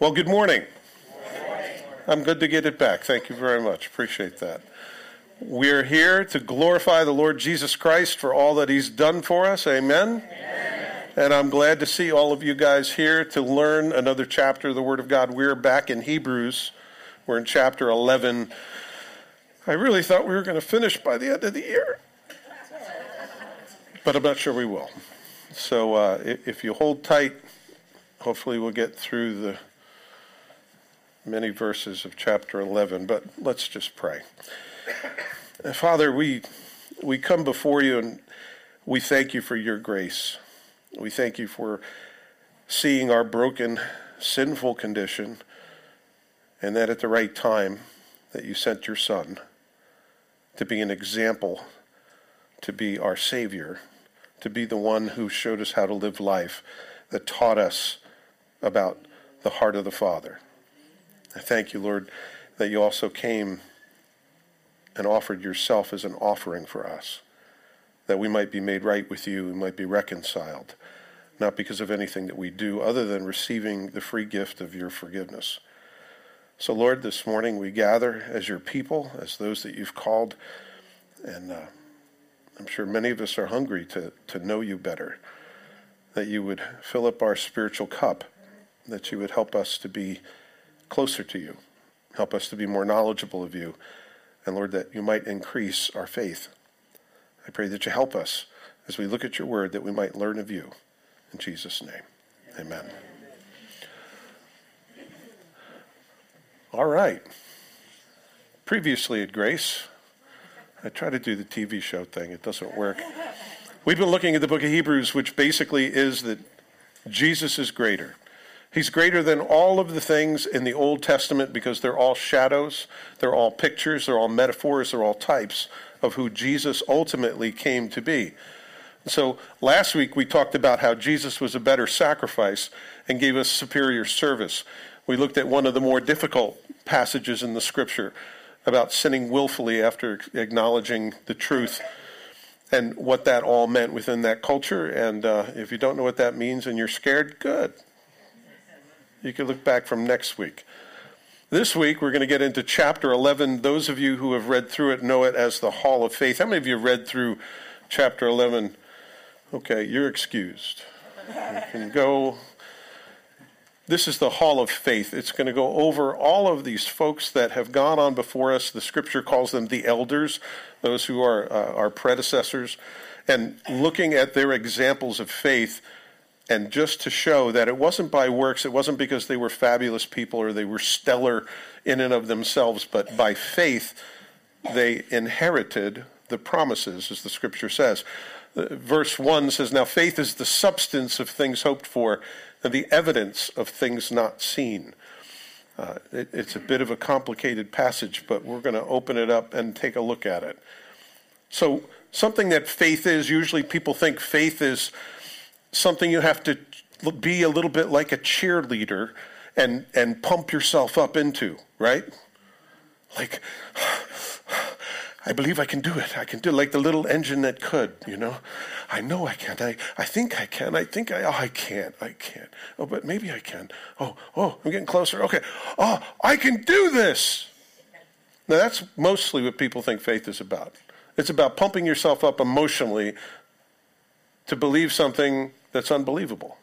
Well, good morning. I'm good to get it back. Thank you very much. Appreciate that. We're here to glorify the Lord Jesus Christ for all that He's done for us. Amen. Amen. And I'm glad to see all of you guys here to learn another chapter of the Word of God. We're back in Hebrews. We're in chapter 11. I really thought we were going to finish by the end of the year, but I'm not sure we will. So uh, if you hold tight, hopefully we'll get through the many verses of chapter 11, but let's just pray. Father, we, we come before you and we thank you for your grace. We thank you for seeing our broken, sinful condition, and that at the right time that you sent your Son to be an example, to be our Savior, to be the one who showed us how to live life, that taught us about the heart of the Father. I thank you, Lord, that you also came and offered yourself as an offering for us, that we might be made right with you, we might be reconciled, not because of anything that we do other than receiving the free gift of your forgiveness. So, Lord, this morning we gather as your people, as those that you've called, and uh, I'm sure many of us are hungry to, to know you better, that you would fill up our spiritual cup, that you would help us to be closer to you. Help us to be more knowledgeable of you. And Lord, that you might increase our faith. I pray that you help us as we look at your word that we might learn of you. In Jesus' name, amen. All right. Previously at Grace, I try to do the TV show thing, it doesn't work. We've been looking at the book of Hebrews, which basically is that Jesus is greater. He's greater than all of the things in the Old Testament because they're all shadows, they're all pictures, they're all metaphors, they're all types of who Jesus ultimately came to be. So last week we talked about how Jesus was a better sacrifice and gave us superior service. We looked at one of the more difficult passages in the scripture about sinning willfully after acknowledging the truth and what that all meant within that culture. And uh, if you don't know what that means and you're scared, good. You can look back from next week. This week, we're going to get into chapter 11. Those of you who have read through it know it as the Hall of Faith. How many of you read through chapter 11? Okay, you're excused. You can go. This is the Hall of Faith. It's going to go over all of these folks that have gone on before us. The scripture calls them the elders, those who are uh, our predecessors. And looking at their examples of faith, and just to show that it wasn't by works, it wasn't because they were fabulous people or they were stellar in and of themselves, but by faith they inherited the promises, as the scripture says. Uh, verse 1 says, Now faith is the substance of things hoped for and the evidence of things not seen. Uh, it, it's a bit of a complicated passage, but we're going to open it up and take a look at it. So, something that faith is, usually people think faith is something you have to be a little bit like a cheerleader and, and pump yourself up into, right? Like, I believe I can do it. I can do it like the little engine that could, you know. I know I can't. I, I think I can. I think I, oh, I can't. I can't. Oh, but maybe I can. Oh, oh, I'm getting closer. Okay. Oh, I can do this. Now, that's mostly what people think faith is about. It's about pumping yourself up emotionally to believe something that's unbelievable.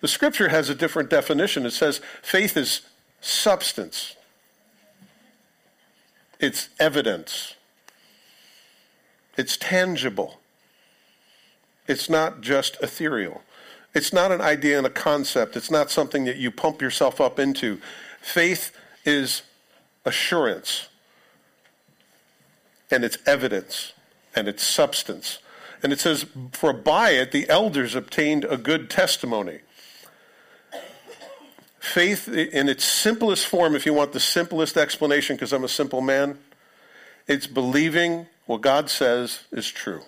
The scripture has a different definition. It says faith is substance, it's evidence, it's tangible, it's not just ethereal. It's not an idea and a concept. It's not something that you pump yourself up into. Faith is assurance, and it's evidence, and it's substance. And it says, For by it the elders obtained a good testimony. Faith, in its simplest form, if you want the simplest explanation, because I'm a simple man, it's believing what God says is true.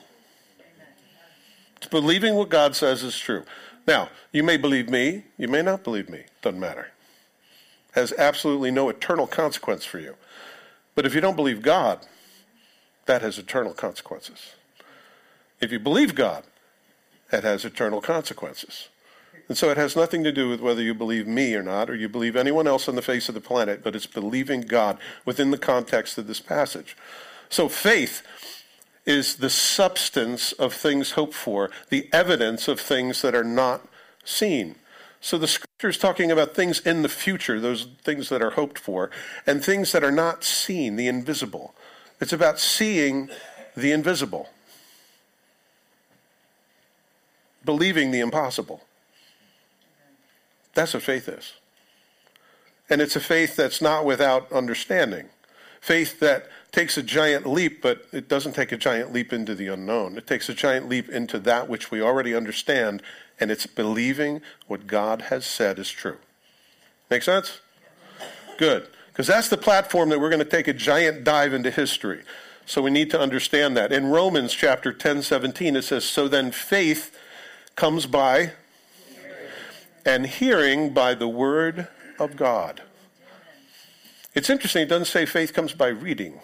It's believing what God says is true. Now, you may believe me, you may not believe me, doesn't matter. Has absolutely no eternal consequence for you. But if you don't believe God, that has eternal consequences. If you believe God, that has eternal consequences. And so it has nothing to do with whether you believe me or not, or you believe anyone else on the face of the planet, but it's believing God within the context of this passage. So faith is the substance of things hoped for, the evidence of things that are not seen. So the scripture is talking about things in the future, those things that are hoped for, and things that are not seen, the invisible. It's about seeing the invisible, believing the impossible. That's what faith is. And it's a faith that's not without understanding. Faith that takes a giant leap, but it doesn't take a giant leap into the unknown. It takes a giant leap into that which we already understand, and it's believing what God has said is true. Make sense? Good. Because that's the platform that we're going to take a giant dive into history. So we need to understand that. In Romans chapter 10, 17, it says, So then faith comes by and hearing by the word of God. It's interesting, it doesn't say faith comes by reading.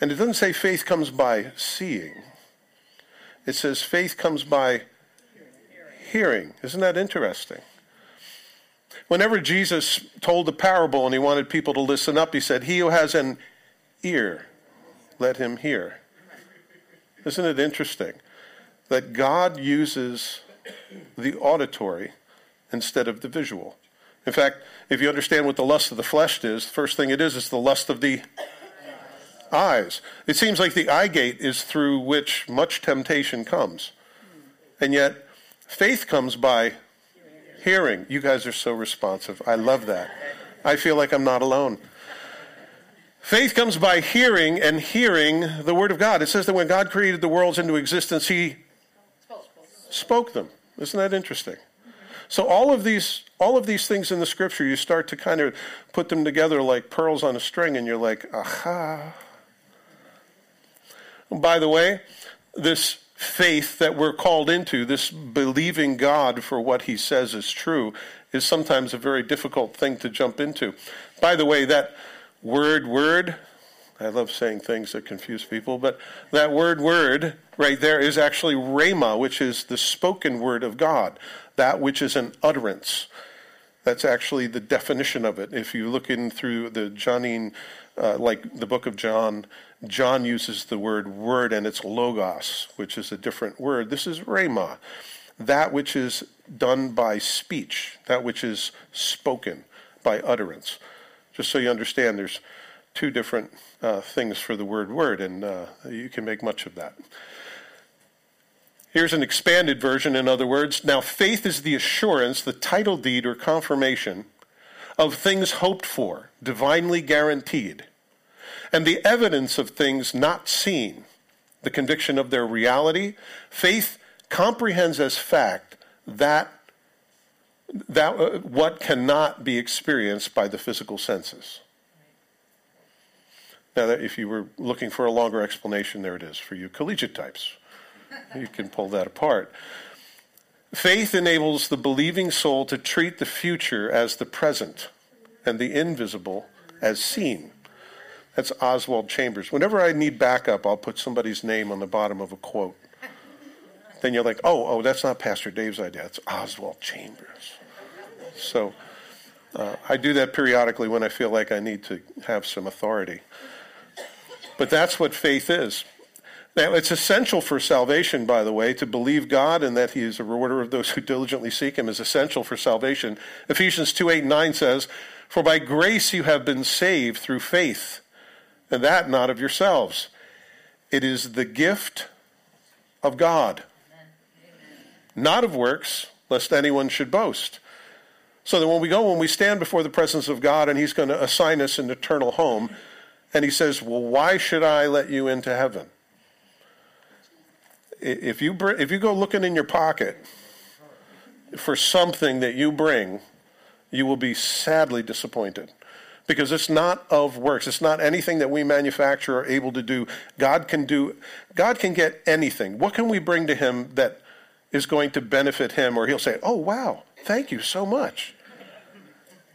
And it doesn't say faith comes by seeing. It says faith comes by hearing. Isn't that interesting? Whenever Jesus told the parable and he wanted people to listen up, he said, He who has an ear, let him hear. Isn't it interesting that God uses the auditory instead of the visual? In fact, if you understand what the lust of the flesh is, the first thing it is is the lust of the eyes. It seems like the eye gate is through which much temptation comes. And yet, faith comes by hearing. You guys are so responsive. I love that. I feel like I'm not alone. Faith comes by hearing, and hearing the Word of God. It says that when God created the worlds into existence, He spoke them. Isn't that interesting? So all of these all of these things in the scripture, you start to kind of put them together like pearls on a string, and you're like, aha. By the way, this faith that we're called into, this believing God for what he says is true, is sometimes a very difficult thing to jump into. By the way, that word, word, I love saying things that confuse people, but that word, word, right there is actually rhema, which is the spoken word of God, that which is an utterance. That's actually the definition of it. If you look in through the Johannine, uh, like the book of John, John uses the word word and it's logos, which is a different word. This is rhema, that which is done by speech, that which is spoken by utterance. Just so you understand, there's two different uh, things for the word word, and uh, you can make much of that. Here's an expanded version, in other words. Now, faith is the assurance, the title deed or confirmation of things hoped for, divinely guaranteed, and the evidence of things not seen, the conviction of their reality. Faith comprehends as fact that, that uh, what cannot be experienced by the physical senses. Now, if you were looking for a longer explanation, there it is for you collegiate types. You can pull that apart. Faith enables the believing soul to treat the future as the present and the invisible as seen. That's Oswald Chambers. Whenever I need backup, I'll put somebody's name on the bottom of a quote. Then you're like, oh, oh, that's not Pastor Dave's idea. It's Oswald Chambers. So uh, I do that periodically when I feel like I need to have some authority. But that's what faith is. Now, it's essential for salvation, by the way, to believe God and that He is a rewarder of those who diligently seek Him is essential for salvation. Ephesians 2 8 9 says, For by grace you have been saved through faith, and that not of yourselves. It is the gift of God, not of works, lest anyone should boast. So that when we go, when we stand before the presence of God and He's going to assign us an eternal home, and He says, Well, why should I let you into heaven? if you br- if you go looking in your pocket for something that you bring, you will be sadly disappointed because it's not of works. It's not anything that we manufacture are able to do. God can do. God can get anything. What can we bring to Him that is going to benefit Him, or He'll say, "Oh wow, thank you so much."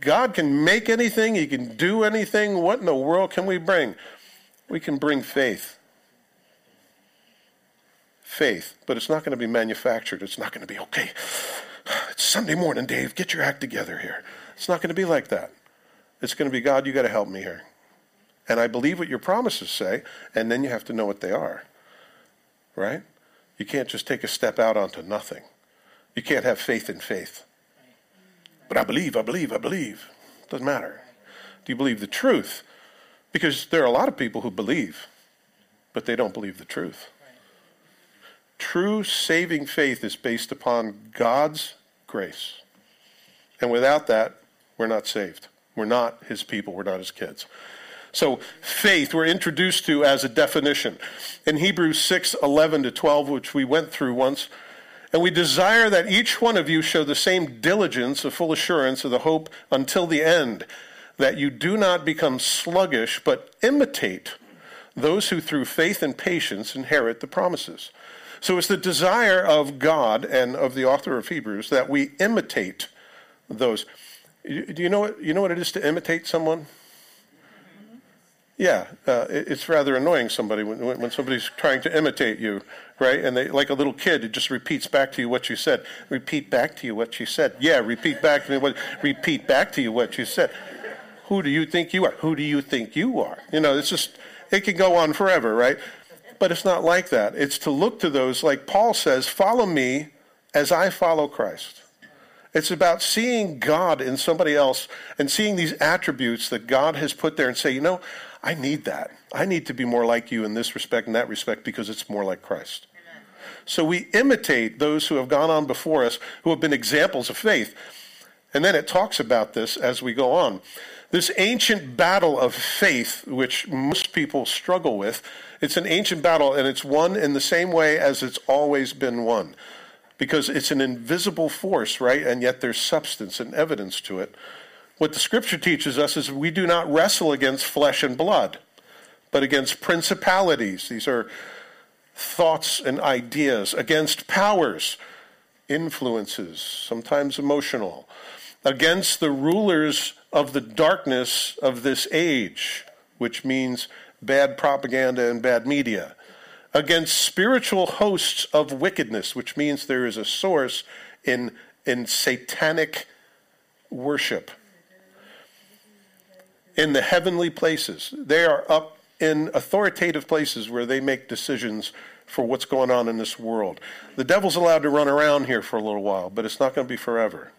God can make anything. He can do anything. What in the world can we bring? We can bring faith. faith, but it's not going to be manufactured. It's not going to be, okay, it's Sunday morning, Dave, get your act together here. It's not going to be like that. It's going to be, God, you got to help me here. And I believe what your promises say, and then you have to know what they are. Right? You can't just take a step out onto nothing. You can't have faith in faith. But I believe, I believe, I believe. Doesn't matter. Do you believe the truth? Because there are a lot of people who believe, but they don't believe the truth. True saving faith is based upon God's grace. And without that, we're not saved. We're not his people. We're not his kids. So, faith, we're introduced to as a definition. In Hebrews 6 11 to 12, which we went through once, and we desire that each one of you show the same diligence of full assurance of the hope until the end, that you do not become sluggish, but imitate those who through faith and patience inherit the promises. So it's the desire of God and of the author of Hebrews that we imitate those. Do you know what, you know what it is to imitate someone? Yeah, uh, it's rather annoying somebody when, when somebody's trying to imitate you, right? And they, like a little kid, it just repeats back to you what you said. Repeat back to you what you said. Yeah, repeat back to me what. Repeat back to you what you said. Who do you think you are? Who do you think you are? You know, it's just it can go on forever, right? But it's not like that. It's to look to those, like Paul says, follow me as I follow Christ. It's about seeing God in somebody else and seeing these attributes that God has put there and say, you know, I need that. I need to be more like you in this respect and that respect because it's more like Christ. So we imitate those who have gone on before us, who have been examples of faith. And then it talks about this as we go on. This ancient battle of faith, which most people struggle with, it's an ancient battle and it's won in the same way as it's always been won. Because it's an invisible force, right? And yet there's substance and evidence to it. What the scripture teaches us is we do not wrestle against flesh and blood, but against principalities. These are thoughts and ideas, against powers, influences, sometimes emotional, against the rulers of the darkness of this age, which means bad propaganda and bad media, against spiritual hosts of wickedness, which means there is a source in, in satanic worship in the heavenly places. They are up in authoritative places where they make decisions for what's going on in this world. The devil's allowed to run around here for a little while, but it's not going to be forever.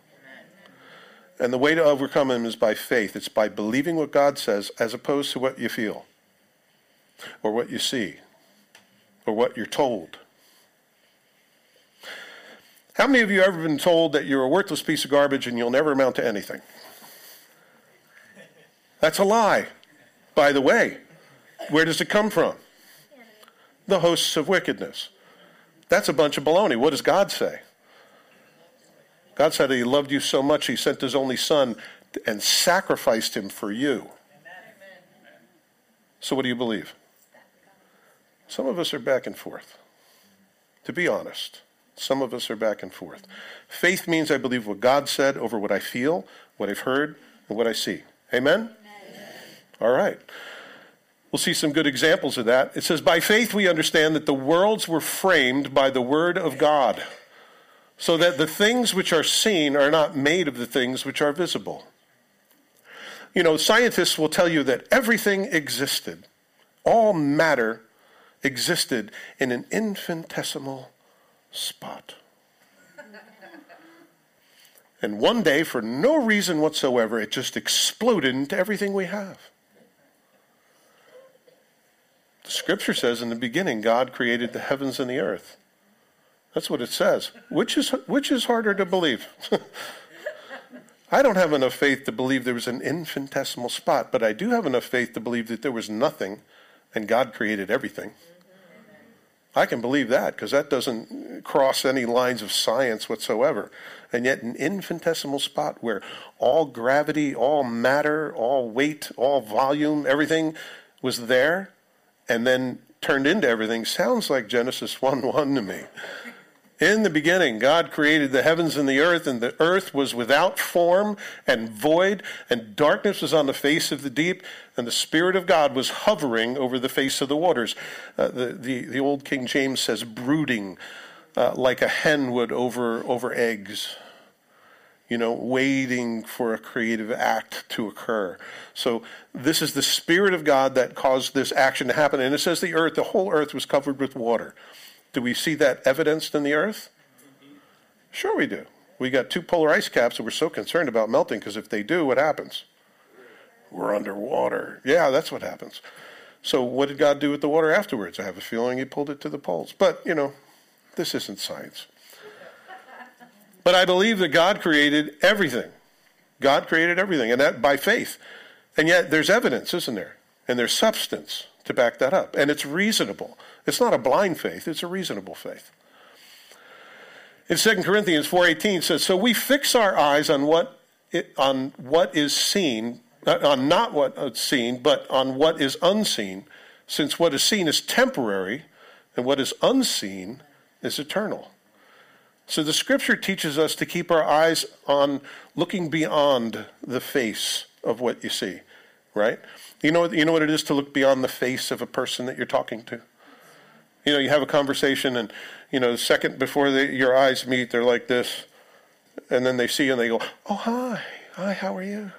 And the way to overcome him is by faith. It's by believing what God says as opposed to what you feel or what you see or what you're told. How many of you ever been told that you're a worthless piece of garbage and you'll never amount to anything? That's a lie. By the way, where does it come from? The hosts of wickedness. That's a bunch of baloney. What does God say? God said he loved you so much he sent his only son and sacrificed him for you. So, what do you believe? Some of us are back and forth. To be honest, some of us are back and forth. Faith means I believe what God said over what I feel, what I've heard, and what I see. Amen? All right. We'll see some good examples of that. It says, By faith we understand that the worlds were framed by the word of God, so that the things which are seen are not made of the things which are visible. You know, scientists will tell you that everything existed, all matter existed in an infinitesimal spot. And one day, for no reason whatsoever, it just exploded into everything we have. The scripture says in the beginning, God created the heavens and the earth. That's what it says. Which is, which is harder to believe? I don't have enough faith to believe there was an infinitesimal spot, but I do have enough faith to believe that there was nothing and God created everything. I can believe that because that doesn't cross any lines of science whatsoever. And yet, an infinitesimal spot where all gravity, all matter, all weight, all volume, everything was there, and then turned into everything sounds like Genesis 1 1 to me. In the beginning, God created the heavens and the earth, and the earth was without form and void, and darkness was on the face of the deep, and the Spirit of God was hovering over the face of the waters. Uh, the, the, the old King James says, brooding uh, like a hen would over, over eggs you know, waiting for a creative act to occur. So this is the Spirit of God that caused this action to happen. And it says the earth, the whole earth was covered with water. Do we see that evidenced in the earth? Sure, we do. We got two polar ice caps and we're so concerned about melting because if they do, what happens? We're underwater. Yeah, that's what happens. So, what did God do with the water afterwards? I have a feeling He pulled it to the poles. But, you know, this isn't science. But I believe that God created everything. God created everything, and that by faith. And yet there's evidence, isn't there? And there's substance to back that up. And it's reasonable. It's not a blind faith, it's a reasonable faith. In 2 Corinthians 4:18 says, "So we fix our eyes on what it, on what is seen, uh, on not what is seen, but on what is unseen, since what is seen is temporary and what is unseen is eternal." So the scripture teaches us to keep our eyes on looking beyond the face of what you see, right? You know, you know what it is to look beyond the face of a person that you're talking to? You know, you have a conversation, and, you know, the second before your eyes meet, they're like this. And then they see you and they go, Oh, hi. Hi, how are you?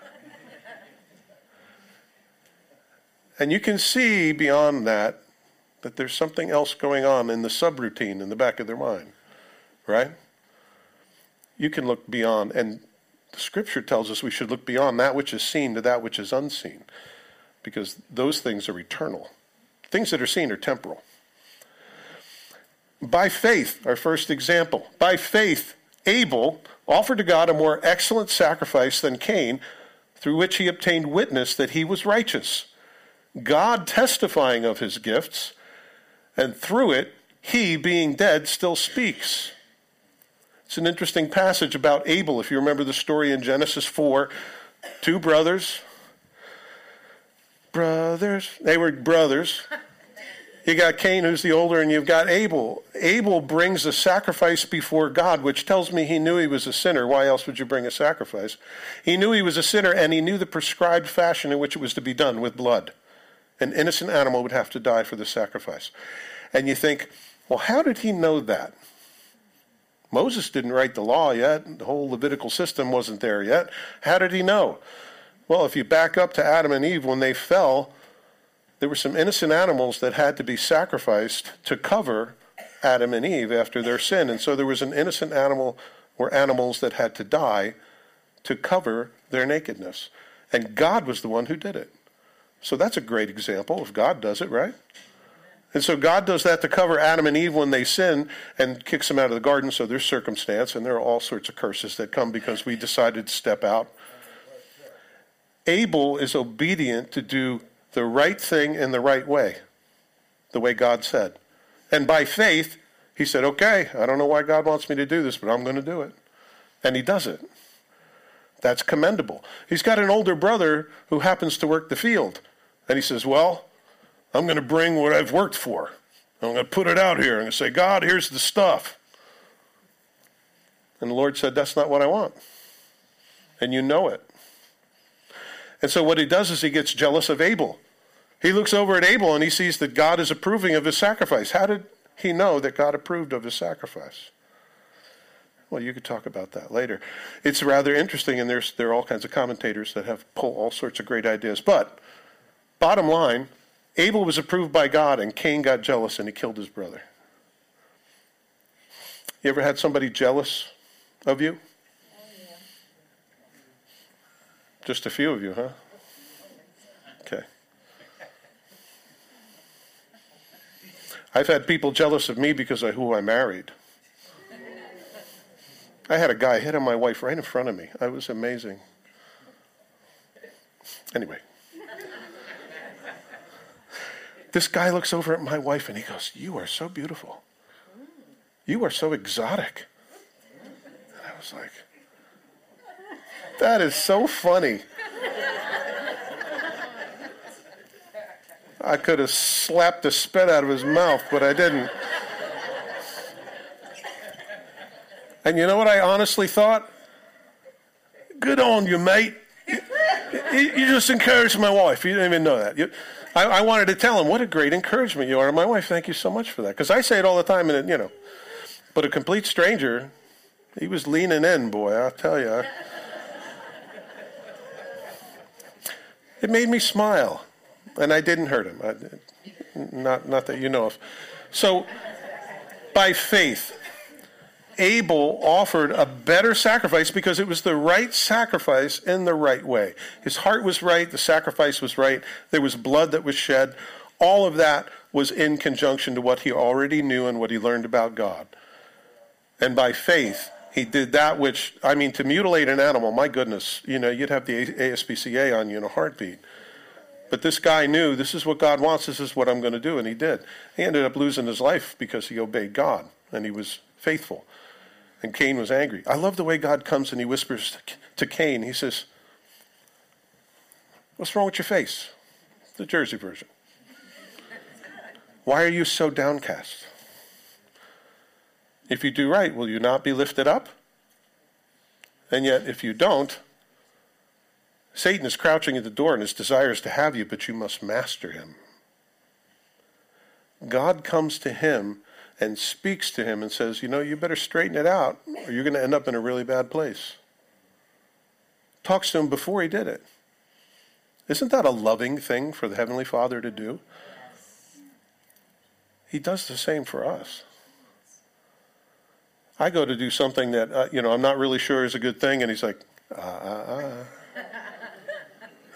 And you can see beyond that that there's something else going on in the subroutine in the back of their mind, right? You can look beyond, and the scripture tells us we should look beyond that which is seen to that which is unseen, because those things are eternal. Things that are seen are temporal. By faith, our first example, by faith, Abel offered to God a more excellent sacrifice than Cain, through which he obtained witness that he was righteous. God testifying of his gifts, and through it, he, being dead, still speaks. It's an interesting passage about Abel, if you remember the story in Genesis 4. Two brothers. Brothers. They were brothers. You got Cain, who's the older, and you've got Abel. Abel brings a sacrifice before God, which tells me he knew he was a sinner. Why else would you bring a sacrifice? He knew he was a sinner, and he knew the prescribed fashion in which it was to be done with blood. An innocent animal would have to die for the sacrifice. And you think, well, how did he know that? Moses didn't write the law yet. The whole Levitical system wasn't there yet. How did he know? Well, if you back up to Adam and Eve when they fell, there were some innocent animals that had to be sacrificed to cover Adam and Eve after their sin. And so there was an innocent animal or animals that had to die to cover their nakedness. And God was the one who did it. So that's a great example if God does it, right? And so God does that to cover Adam and Eve when they sin and kicks them out of the garden, so there's circumstance, and there are all sorts of curses that come because we decided to step out. Abel is obedient to do the right thing in the right way, the way God said. And by faith, he said, Okay, I don't know why God wants me to do this, but I'm going to do it. And he does it. That's commendable. He's got an older brother who happens to work the field. And he says, Well, I'm going to bring what I've worked for. I'm going to put it out here. I'm going to say, God, here's the stuff. And the Lord said, That's not what I want. And you know it. And so what he does is he gets jealous of Abel. He looks over at Abel and he sees that God is approving of his sacrifice. How did he know that God approved of his sacrifice? Well, you could talk about that later. It's rather interesting, and there's there are all kinds of commentators that have pulled all sorts of great ideas. But bottom line, Abel was approved by God, and Cain got jealous and he killed his brother. You ever had somebody jealous of you? Just a few of you, huh? Okay. I've had people jealous of me because of who I married. I had a guy hit on my wife right in front of me. I was amazing. Anyway. This guy looks over at my wife and he goes, You are so beautiful. You are so exotic. And I was like, that is so funny. I could have slapped the spit out of his mouth, but I didn't. And you know what I honestly thought? Good on you, mate. You, you just encouraged my wife. You didn't even know that. You, I, I, wanted to tell him what a great encouragement you are. My wife, thank you so much for that. Because I say it all the time, and it, you know. But a complete stranger, he was leaning in, boy. I'll tell you. It made me smile, and I didn't hurt him. I, not, not that you know of. So, by faith, Abel offered a better sacrifice because it was the right sacrifice in the right way. His heart was right, the sacrifice was right, there was blood that was shed. All of that was in conjunction to what he already knew and what he learned about God. And by faith, he did that which, I mean, to mutilate an animal, my goodness, you know, you'd have the ASPCA on you in a heartbeat. But this guy knew this is what God wants, this is what I'm going to do, and he did. He ended up losing his life because he obeyed God and he was faithful. And Cain was angry. I love the way God comes and he whispers to Cain, he says, What's wrong with your face? The Jersey version. Why are you so downcast? If you do right, will you not be lifted up? And yet, if you don't, Satan is crouching at the door and his desire is to have you, but you must master him. God comes to him and speaks to him and says, You know, you better straighten it out or you're going to end up in a really bad place. Talks to him before he did it. Isn't that a loving thing for the Heavenly Father to do? He does the same for us. I go to do something that, uh, you know, I'm not really sure is a good thing, and he's like, uh, uh, uh.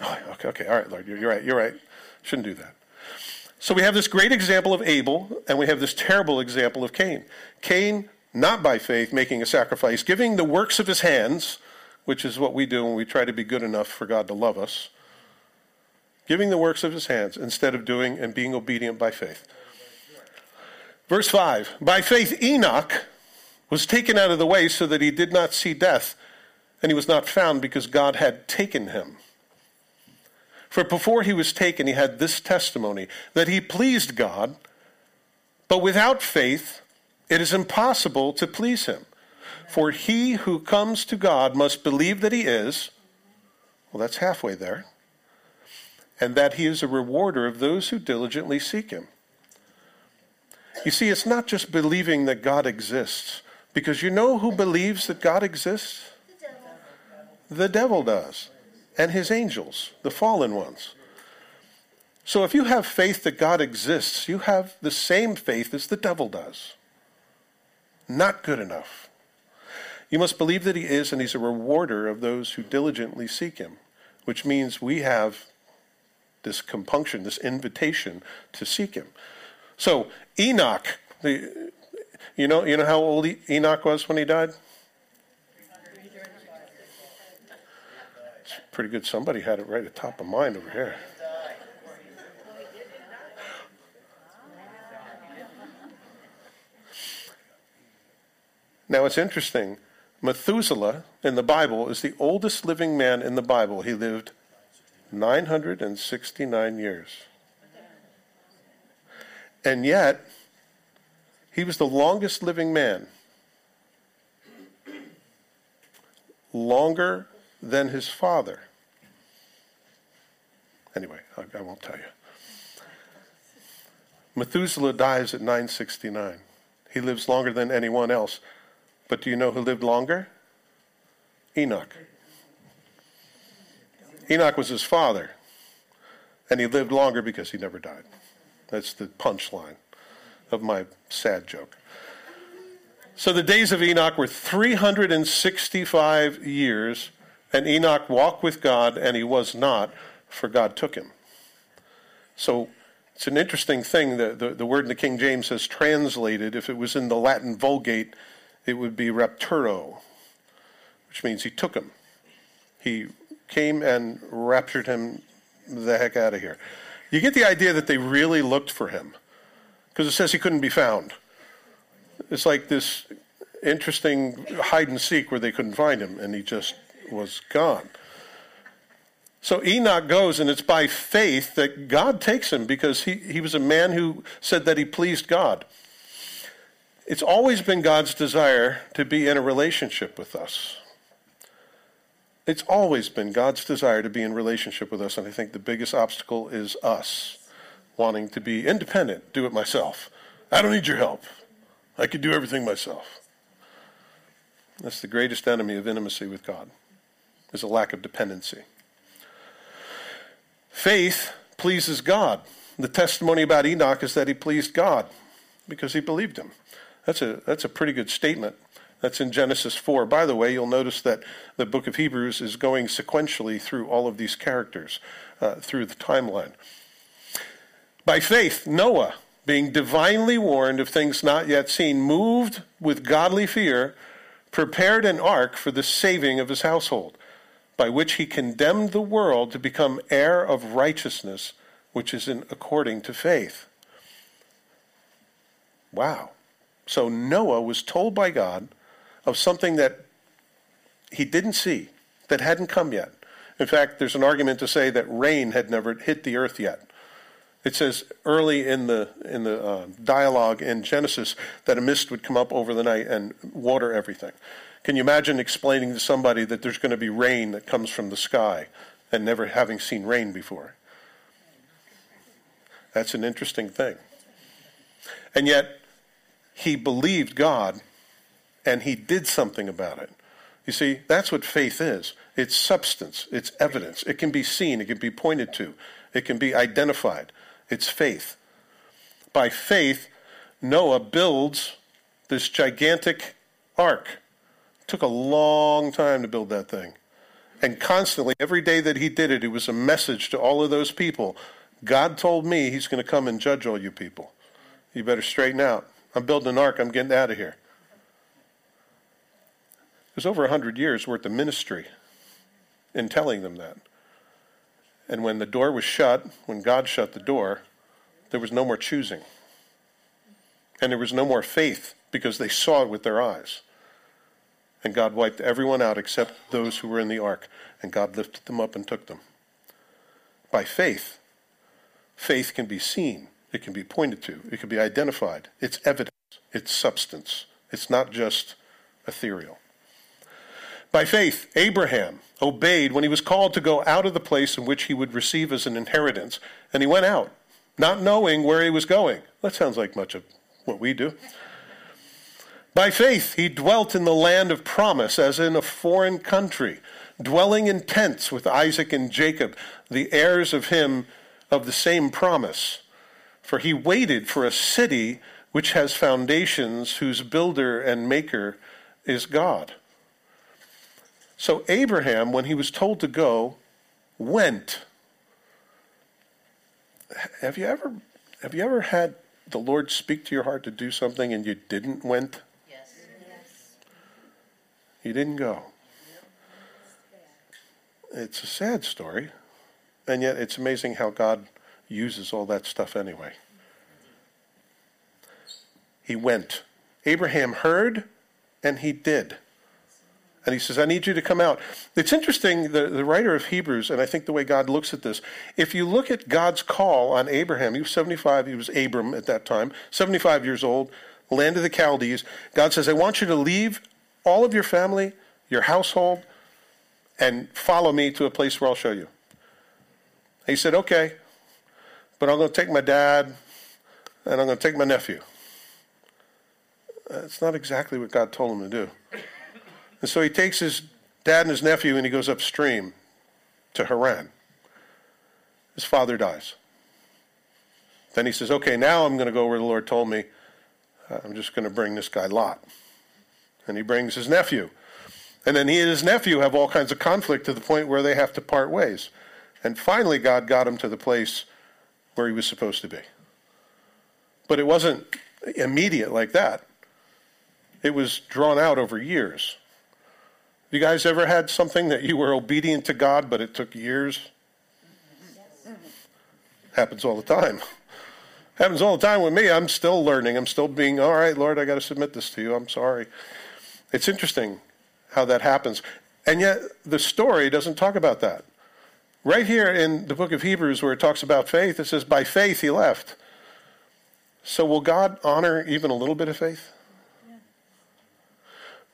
oh, okay, okay, all right, Lord, you're, you're right, you're right. Shouldn't do that. So we have this great example of Abel, and we have this terrible example of Cain. Cain, not by faith, making a sacrifice, giving the works of his hands, which is what we do when we try to be good enough for God to love us, giving the works of his hands instead of doing and being obedient by faith. Verse 5 By faith, Enoch was taken out of the way so that he did not see death, and he was not found because God had taken him. For before he was taken, he had this testimony that he pleased God, but without faith, it is impossible to please him. For he who comes to God must believe that he is, well, that's halfway there, and that he is a rewarder of those who diligently seek him. You see, it's not just believing that God exists, because you know who believes that God exists? The devil, the devil does and his angels, the fallen ones. So if you have faith that God exists, you have the same faith as the devil does. Not good enough. You must believe that he is, and he's a rewarder of those who diligently seek him, which means we have this compunction, this invitation to seek him. So Enoch, the, you know, you know how old Enoch was when he died? Pretty good. Somebody had it right at the top of mind over here. Now it's interesting. Methuselah in the Bible is the oldest living man in the Bible. He lived 969 years. And yet, he was the longest living man. Longer than his father. Anyway, I, I won't tell you. Methuselah dies at 969. He lives longer than anyone else. But do you know who lived longer? Enoch. Enoch was his father, and he lived longer because he never died. That's the punchline of my sad joke. So the days of Enoch were 365 years, and Enoch walked with God, and he was not, for God took him. So it's an interesting thing. that the, the, word in the King James has translated. If it was in the Latin Vulgate, it would be rapturo, which means he took him. He came and raptured him the heck out of here. You get the idea that they really looked for him because it says he couldn't be found. It's like this interesting hide and seek where they couldn't find him and he just was gone. So Enoch goes, and it's by faith that God takes him because he, he was a man who said that he pleased God. It's always been God's desire to be in a relationship with us. It's always been God's desire to be in relationship with us, and I think the biggest obstacle is us wanting to be independent, do it myself. I don't need your help. I can do everything myself. That's the greatest enemy of intimacy with God, is a lack of dependency. Faith pleases God. The testimony about Enoch is that he pleased God because he believed him. That's a, that's a pretty good statement. That's in Genesis 4. By the way, you'll notice that the book of Hebrews is going sequentially through all of these characters uh, through the timeline. By faith, Noah, being divinely warned of things not yet seen, moved with godly fear, prepared an ark for the saving of his household, by which he condemned the world to become heir of righteousness, which is in according to faith. Wow. So Noah was told by God of something that he didn't see, that hadn't come yet. In fact, there's an argument to say that rain had never hit the earth yet. It says early in the in the uh, dialogue in Genesis that a mist would come up over the night and water everything. Can you imagine explaining to somebody that there's going to be rain that comes from the sky and never having seen rain before? That's an interesting thing. And yet, he believed God and he did something about it. You see, that's what faith is it's substance, it's evidence. It can be seen, it can be pointed to, it can be identified. It's faith. By faith, Noah builds this gigantic ark. Took a long time to build that thing. And constantly, every day that he did it, it was a message to all of those people God told me he's going to come and judge all you people. You better straighten out. I'm building an ark, I'm getting out of here. There's over a hundred years worth of ministry in telling them that. And when the door was shut, when God shut the door, there was no more choosing. And there was no more faith because they saw it with their eyes. And God wiped everyone out except those who were in the ark. And God lifted them up and took them. By faith, faith can be seen, it can be pointed to, it can be identified. It's evidence, it's substance. It's not just ethereal. By faith, Abraham obeyed when he was called to go out of the place in which he would receive as an inheritance, and he went out, not knowing where he was going. That sounds like much of what we do. By faith, he dwelt in the land of promise as in a foreign country, dwelling in tents with Isaac and Jacob, the heirs of him of the same promise. For he waited for a city which has foundations, whose builder and maker is God. So Abraham, when he was told to go, went. Have you ever have you ever had the Lord speak to your heart to do something and you didn't went? You didn't go. It's a sad story, and yet it's amazing how God uses all that stuff anyway. He went. Abraham heard, and he did. And he says, I need you to come out. It's interesting, the, the writer of Hebrews, and I think the way God looks at this, if you look at God's call on Abraham, he was 75, he was Abram at that time, 75 years old, land of the Chaldees. God says, I want you to leave all of your family, your household, and follow me to a place where I'll show you. He said, Okay, but I'm going to take my dad and I'm going to take my nephew. That's not exactly what God told him to do. And so he takes his dad and his nephew and he goes upstream to Haran. His father dies. Then he says, Okay, now I'm going to go where the Lord told me. I'm just going to bring this guy Lot. And he brings his nephew. And then he and his nephew have all kinds of conflict to the point where they have to part ways. And finally, God got him to the place where he was supposed to be. But it wasn't immediate like that, it was drawn out over years. You guys ever had something that you were obedient to God, but it took years? Happens all the time. Happens all the time with me. I'm still learning. I'm still being, all right, Lord, I got to submit this to you. I'm sorry. It's interesting how that happens. And yet, the story doesn't talk about that. Right here in the book of Hebrews, where it talks about faith, it says, by faith he left. So, will God honor even a little bit of faith?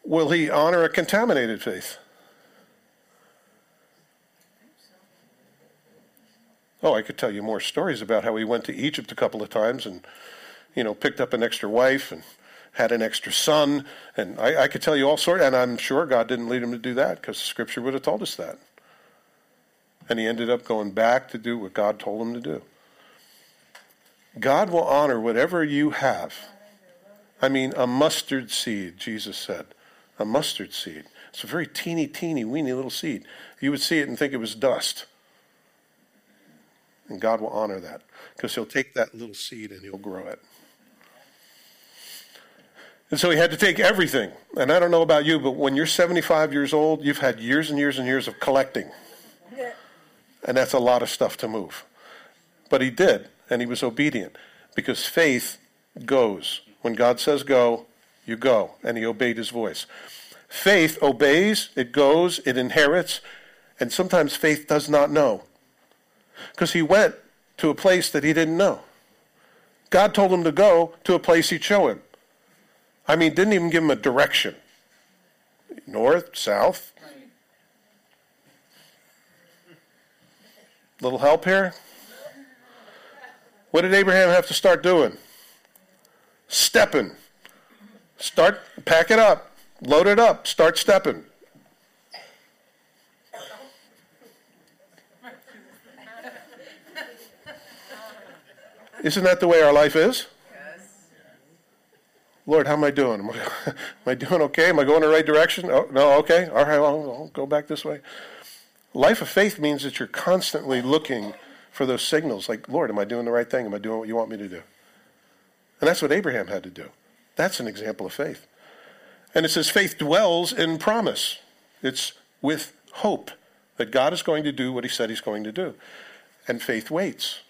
will he honor a contaminated faith? Oh, I could tell you more stories about how he went to Egypt a couple of times and, you know, picked up an extra wife and had an extra son. And I, I could tell you all sorts, and I'm sure God didn't lead him to do that because Scripture would have told us that. And he ended up going back to do what God told him to do. God will honor whatever you have. I mean, a mustard seed, Jesus said. A mustard seed. It's a very teeny, teeny, weeny little seed. You would see it and think it was dust. And God will honor that because He'll take that little seed and He'll grow it. And so he had to take everything. And I don't know about you, but when you're 75 years old, you've had years and years and years of collecting. And that's a lot of stuff to move. But he did, and he was obedient because faith goes. When God says go, you go. And he obeyed his voice. Faith obeys, it goes, it inherits, and sometimes faith does not know because he went to a place that he didn't know. God told him to go to a place he'd show him. I mean, didn't even give him a direction north, south. Little help here? What did Abraham have to start doing? Stepping. Start, pack it up, load it up, start stepping. Isn't that the way our life is? Lord, how am I doing? Am I, am I, doing okay? Am I going the right direction? Oh, no, okay. All right, well, I'll go back this way. Life of faith means that you're constantly looking for those signals like, Lord, am I doing the right thing? Am I doing what you want me to do? And that's what Abraham had to do. That's an example of faith. And it says faith dwells in promise, it's with hope that God is going to do what he said he's going to do. And faith waits.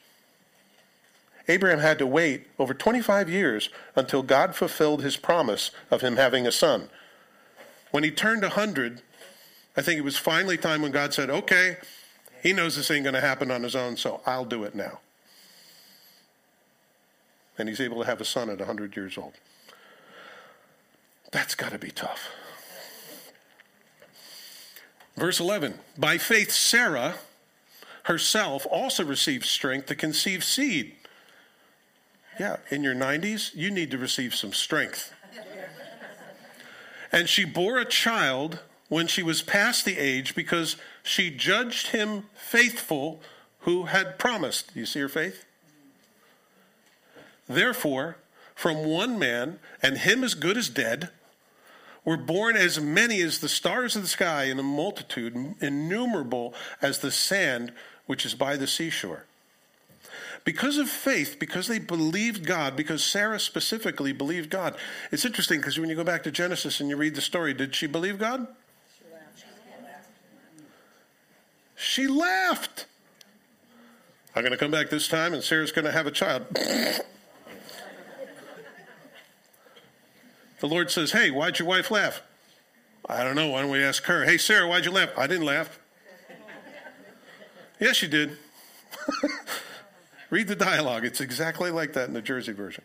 Abraham had to wait over 25 years until God fulfilled his promise of him having a son. When he turned 100, I think it was finally time when God said, Okay, he knows this ain't going to happen on his own, so I'll do it now. And he's able to have a son at 100 years old. That's got to be tough. Verse 11 By faith, Sarah herself also received strength to conceive seed yeah, in your 90s, you need to receive some strength. And she bore a child when she was past the age because she judged him faithful who had promised. You see her faith? Therefore, from one man, and him as good as dead, were born as many as the stars of the sky in a multitude, innumerable as the sand which is by the seashore. Because of faith, because they believed God, because Sarah specifically believed God. It's interesting because when you go back to Genesis and you read the story, did she believe God? She laughed. She laughed. I'm going to come back this time and Sarah's going to have a child. the Lord says, Hey, why'd your wife laugh? I don't know. Why don't we ask her? Hey, Sarah, why'd you laugh? I didn't laugh. yes, you did. Read the dialogue. It's exactly like that in the Jersey version.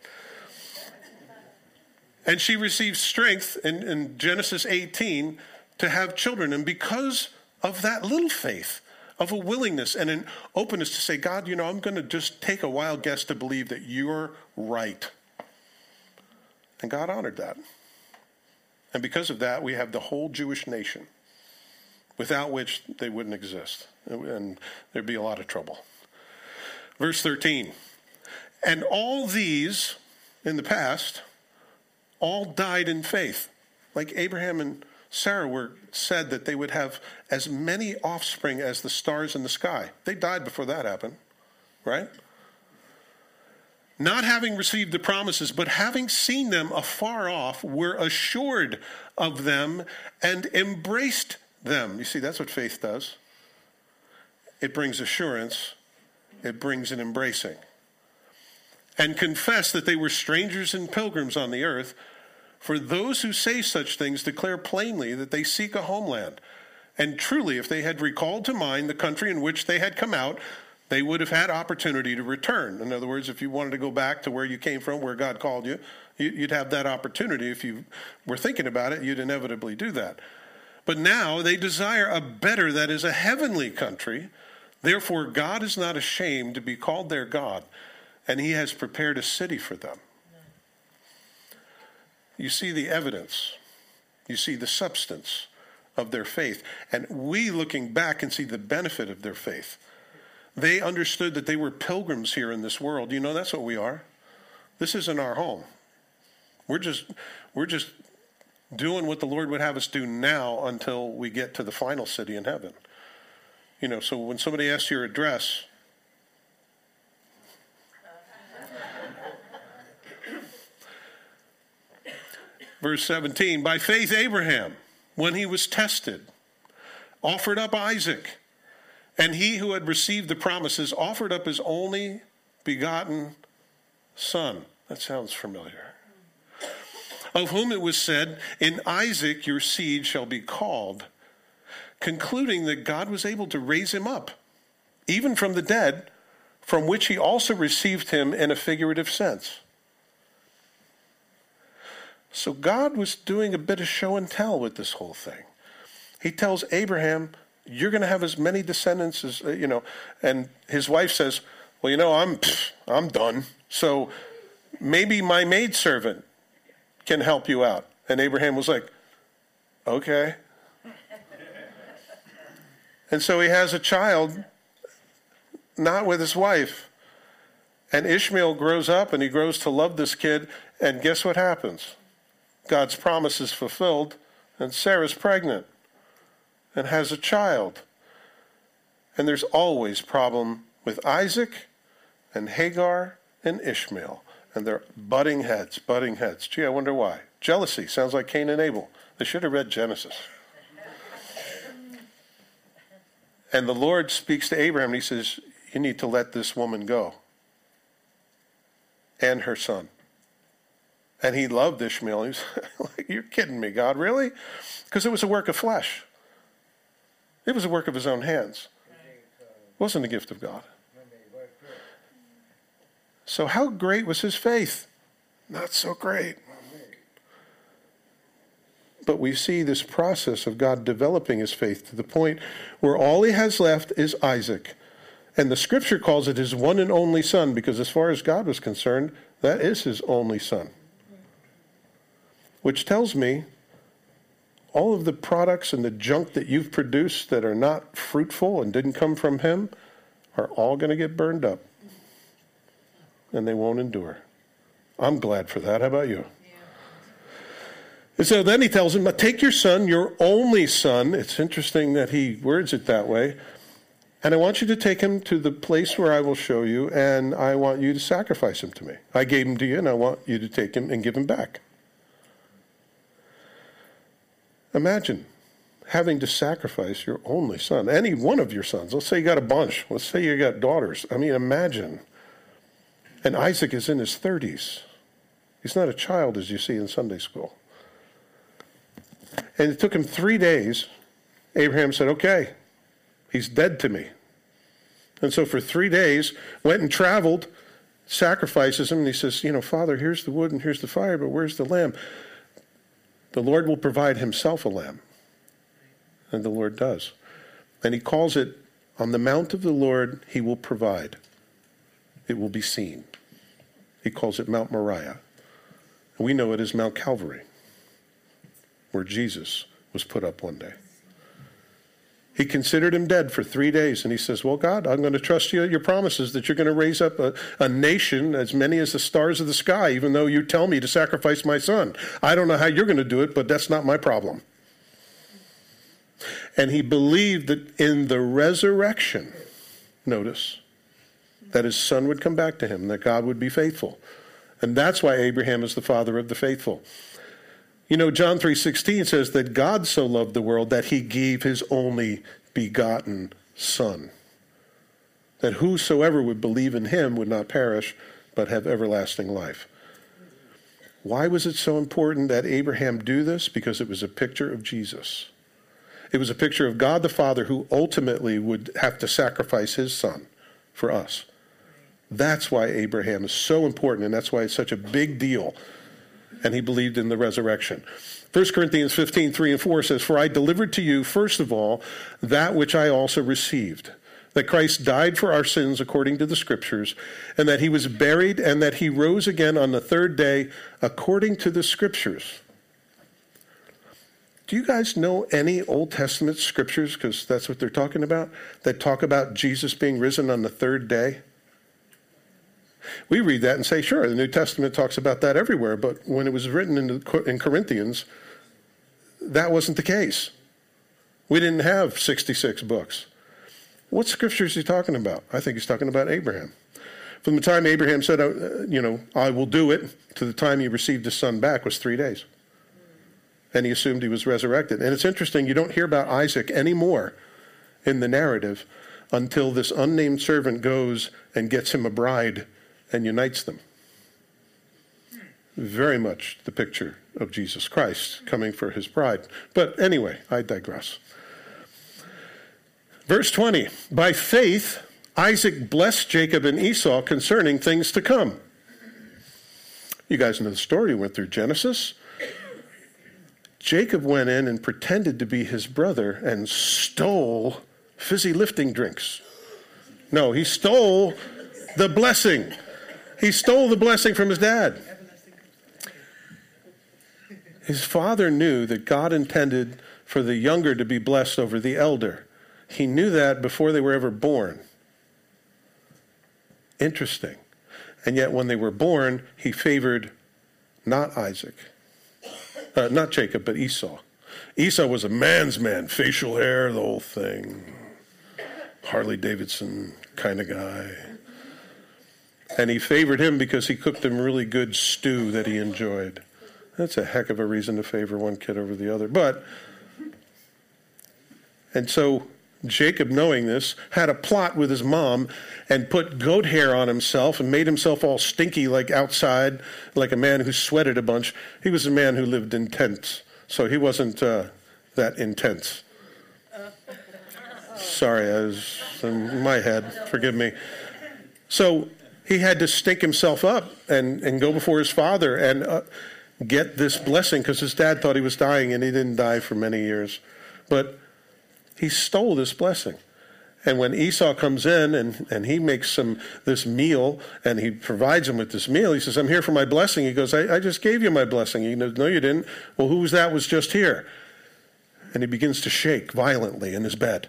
And she receives strength in, in Genesis 18 to have children. And because of that little faith, of a willingness and an openness to say, God, you know, I'm going to just take a wild guess to believe that you're right. And God honored that. And because of that, we have the whole Jewish nation, without which they wouldn't exist. And there'd be a lot of trouble. Verse 13. And all these in the past all died in faith. Like Abraham and Sarah were said that they would have as many offspring as the stars in the sky. They died before that happened, right? Not having received the promises, but having seen them afar off, were assured of them and embraced them. You see, that's what faith does. It brings assurance it brings an embracing. And confess that they were strangers and pilgrims on the earth. For those who say such things declare plainly that they seek a homeland. And truly, if they had recalled to mind the country in which they had come out, they would have had opportunity to return. In other words, if you wanted to go back to where you came from, where God called you, you'd have that opportunity. If you were thinking about it, you'd inevitably do that. But now they desire a better, that is, a heavenly country. Therefore, God is not ashamed to be called their God, and He has prepared a city for them. You see the evidence, you see the substance of their faith. And we, looking back, can see the benefit of their faith. They understood that they were pilgrims here in this world. You know, that's what we are. This isn't our home. We're just, we're just doing what the Lord would have us do now until we get to the final city in heaven. You know, so when somebody asks your address, verse 17, by faith, Abraham, when he was tested, offered up Isaac. And he who had received the promises offered up his only begotten son. That sounds familiar of whom it was said, In Isaac your seed shall be called, concluding that God was able to raise him up, even from the dead, from which he also received him in a figurative sense. So God was doing a bit of show and tell with this whole thing. He tells Abraham, You're going to have as many descendants as, uh, you know, and his wife says, Well, you know, I'm, I'm done. So maybe my maidservant can help you out. And Abraham was like, okay. And so he has a child, not with his wife. And Ishmael grows up and he grows to love this kid. And guess what happens? God's promise is fulfilled, and Sarah's pregnant and has a child. And there's always problem with Isaac and Hagar and Ishmael and they're butting heads, butting heads. Gee, I wonder why. Jealousy sounds like Cain and Abel. They should have read Genesis. And the Lord speaks to Abraham and he says, You need to let this woman go and her son. And he loved Ishmael. He was like, You're kidding me, God, really? Because it was a work of flesh, it was a work of his own hands. It wasn't a gift of God. So, how great was his faith? Not so great. But we see this process of God developing his faith to the point where all he has left is Isaac. And the scripture calls it his one and only son because, as far as God was concerned, that is his only son. Which tells me all of the products and the junk that you've produced that are not fruitful and didn't come from him are all going to get burned up and they won't endure. I'm glad for that. How about you? And so then he tells him, Take your son, your only son. It's interesting that he words it that way. And I want you to take him to the place where I will show you, and I want you to sacrifice him to me. I gave him to you, and I want you to take him and give him back. Imagine having to sacrifice your only son, any one of your sons. Let's say you got a bunch. Let's say you got daughters. I mean, imagine and Isaac is in his 30s. He's not a child as you see in Sunday school. And it took him three days. Abraham said, Okay, he's dead to me. And so for three days, went and traveled, sacrifices him, and he says, You know, Father, here's the wood and here's the fire, but where's the lamb? The Lord will provide himself a lamb. And the Lord does. And he calls it, On the mount of the Lord, he will provide it will be seen. He calls it Mount Moriah. We know it as Mount Calvary, where Jesus was put up one day. He considered him dead for three days, and he says, Well, God, I'm going to trust you your promises that you're going to raise up a, a nation as many as the stars of the sky, even though you tell me to sacrifice my son. I don't know how you're going to do it, but that's not my problem. And he believed that in the resurrection, notice, that his son would come back to him, that God would be faithful. And that's why Abraham is the father of the faithful. You know, John 3:16 says that God so loved the world that he gave his only begotten son. That whosoever would believe in him would not perish but have everlasting life. Why was it so important that Abraham do this? Because it was a picture of Jesus. It was a picture of God the Father who ultimately would have to sacrifice his son for us. That's why Abraham is so important, and that's why it's such a big deal. And he believed in the resurrection. 1 Corinthians 15, 3 and 4 says, For I delivered to you, first of all, that which I also received that Christ died for our sins according to the Scriptures, and that he was buried, and that he rose again on the third day according to the Scriptures. Do you guys know any Old Testament scriptures, because that's what they're talking about, that talk about Jesus being risen on the third day? We read that and say, sure, the New Testament talks about that everywhere, but when it was written in, the, in Corinthians, that wasn't the case. We didn't have 66 books. What scripture is he talking about? I think he's talking about Abraham. From the time Abraham said, uh, you know, I will do it, to the time he received his son back was three days. And he assumed he was resurrected. And it's interesting, you don't hear about Isaac anymore in the narrative until this unnamed servant goes and gets him a bride and unites them. Very much the picture of Jesus Christ coming for his bride. But anyway, I digress. Verse 20 By faith, Isaac blessed Jacob and Esau concerning things to come. You guys know the story. We went through Genesis. Jacob went in and pretended to be his brother and stole fizzy lifting drinks. No, he stole the blessing. He stole the blessing from his dad. His father knew that God intended for the younger to be blessed over the elder. He knew that before they were ever born. Interesting. And yet, when they were born, he favored not Isaac, uh, not Jacob, but Esau. Esau was a man's man, facial hair, the whole thing. Harley Davidson kind of guy. And he favored him because he cooked him really good stew that he enjoyed. That's a heck of a reason to favor one kid over the other. But, and so Jacob, knowing this, had a plot with his mom and put goat hair on himself and made himself all stinky like outside, like a man who sweated a bunch. He was a man who lived in tents, so he wasn't uh, that intense. Sorry, I was in my head. Forgive me. So he had to stink himself up and, and go before his father and uh, get this blessing because his dad thought he was dying and he didn't die for many years. But he stole this blessing. And when Esau comes in and, and he makes some this meal and he provides him with this meal, he says, I'm here for my blessing. He goes, I, I just gave you my blessing. He goes, No, you didn't. Well, who was that was just here? And he begins to shake violently in his bed.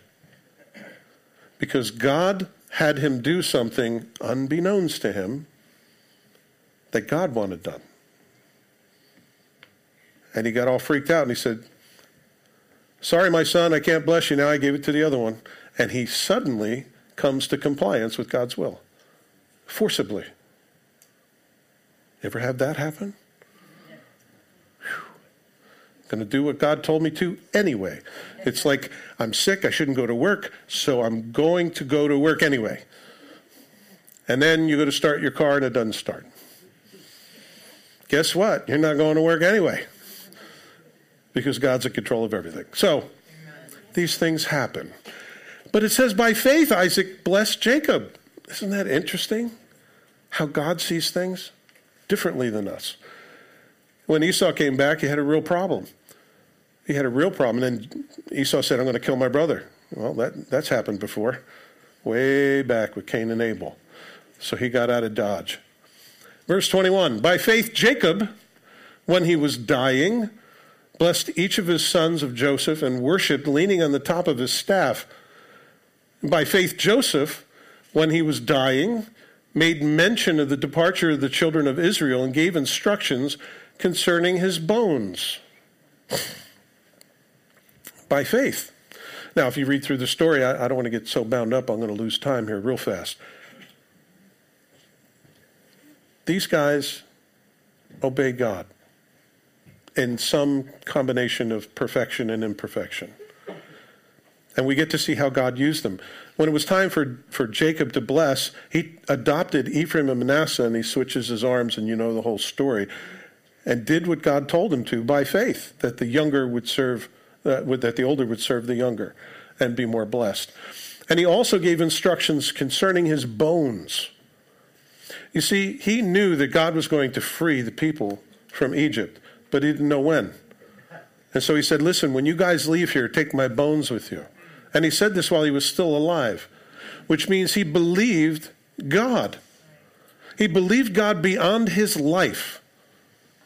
Because God had him do something unbeknownst to him that God wanted done. And he got all freaked out and he said, Sorry, my son, I can't bless you now. I gave it to the other one. And he suddenly comes to compliance with God's will, forcibly. Ever have that happen? Going to do what God told me to anyway. It's like I'm sick, I shouldn't go to work, so I'm going to go to work anyway. And then you go to start your car and it doesn't start. Guess what? You're not going to work anyway because God's in control of everything. So these things happen. But it says, by faith, Isaac blessed Jacob. Isn't that interesting? How God sees things differently than us. When Esau came back, he had a real problem. He had a real problem. And then Esau said, I'm going to kill my brother. Well, that, that's happened before, way back with Cain and Abel. So he got out of Dodge. Verse 21 By faith, Jacob, when he was dying, blessed each of his sons of Joseph, and worshiped leaning on the top of his staff. By faith, Joseph, when he was dying, made mention of the departure of the children of Israel and gave instructions concerning his bones. By faith. Now, if you read through the story, I, I don't want to get so bound up, I'm going to lose time here real fast. These guys obey God in some combination of perfection and imperfection. And we get to see how God used them. When it was time for, for Jacob to bless, he adopted Ephraim and Manasseh and he switches his arms, and you know the whole story, and did what God told him to by faith, that the younger would serve, that the older would serve the younger and be more blessed. And he also gave instructions concerning his bones. You see, he knew that God was going to free the people from Egypt, but he didn't know when. And so he said, Listen, when you guys leave here, take my bones with you. And he said this while he was still alive, which means he believed God. He believed God beyond his life,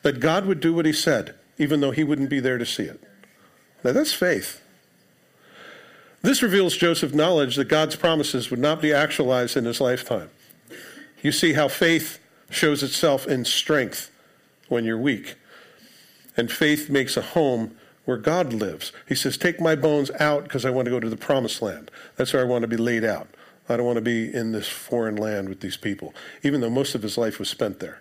that God would do what he said, even though he wouldn't be there to see it. Now that's faith. This reveals Joseph's knowledge that God's promises would not be actualized in his lifetime. You see how faith shows itself in strength when you're weak. And faith makes a home where God lives. He says, Take my bones out because I want to go to the promised land. That's where I want to be laid out. I don't want to be in this foreign land with these people, even though most of his life was spent there.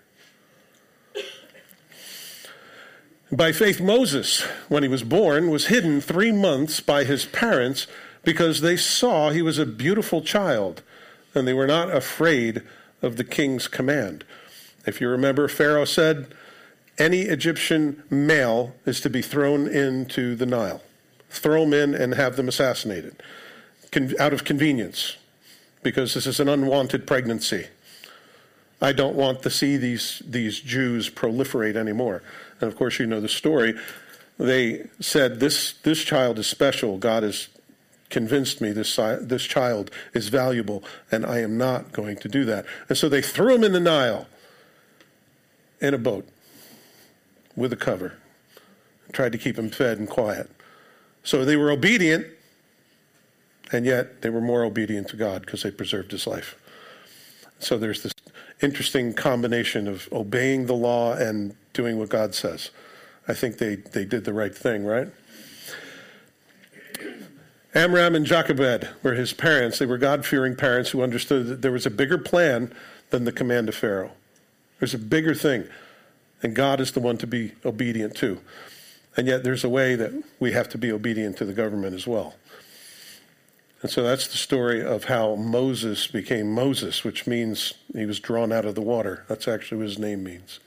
By faith, Moses, when he was born, was hidden three months by his parents because they saw he was a beautiful child and they were not afraid of the king's command. If you remember, Pharaoh said, Any Egyptian male is to be thrown into the Nile. Throw them in and have them assassinated Con- out of convenience because this is an unwanted pregnancy. I don't want to see these, these Jews proliferate anymore. And of course, you know the story. They said, This, this child is special. God has convinced me this, this child is valuable, and I am not going to do that. And so they threw him in the Nile in a boat with a cover, tried to keep him fed and quiet. So they were obedient, and yet they were more obedient to God because they preserved his life. So there's this interesting combination of obeying the law and doing what God says. I think they, they did the right thing, right? Amram and Jochebed were his parents. They were God fearing parents who understood that there was a bigger plan than the command of Pharaoh. There's a bigger thing, and God is the one to be obedient to. And yet, there's a way that we have to be obedient to the government as well. And so that's the story of how Moses became Moses, which means he was drawn out of the water. That's actually what his name means.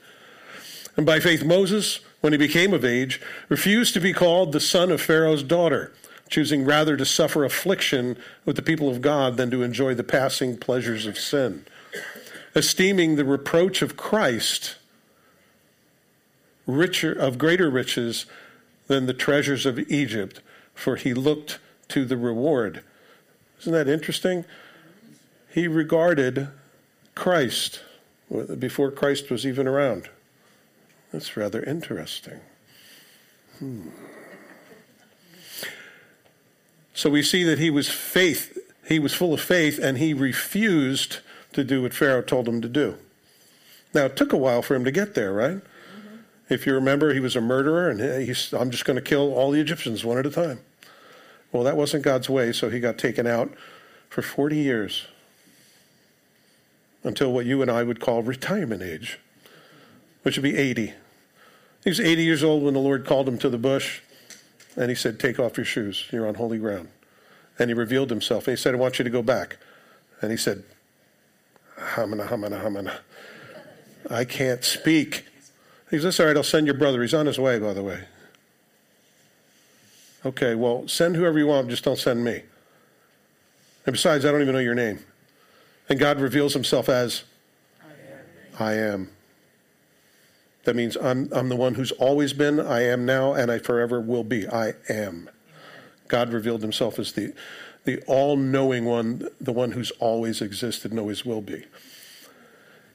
And by faith, Moses, when he became of age, refused to be called the son of Pharaoh's daughter choosing rather to suffer affliction with the people of God than to enjoy the passing pleasures of sin, esteeming the reproach of Christ richer of greater riches than the treasures of Egypt, for he looked to the reward. Isn't that interesting? He regarded Christ before Christ was even around. That's rather interesting. Hmm. So we see that he was faith, he was full of faith, and he refused to do what Pharaoh told him to do. Now, it took a while for him to get there, right? Mm-hmm. If you remember, he was a murderer, and he's, I'm just going to kill all the Egyptians one at a time. Well, that wasn't God's way, so he got taken out for 40 years until what you and I would call retirement age, which would be 80. He was 80 years old when the Lord called him to the bush. And he said, Take off your shoes. You're on holy ground. And he revealed himself. And he said, I want you to go back. And he said, Hamana, hamana, hamana. I can't speak. He says, All right, I'll send your brother. He's on his way, by the way. Okay, well, send whoever you want, just don't send me. And besides, I don't even know your name. And God reveals himself as I am. That means I'm, I'm the one who's always been, I am now, and I forever will be. I am. God revealed himself as the, the all knowing one, the one who's always existed and always will be.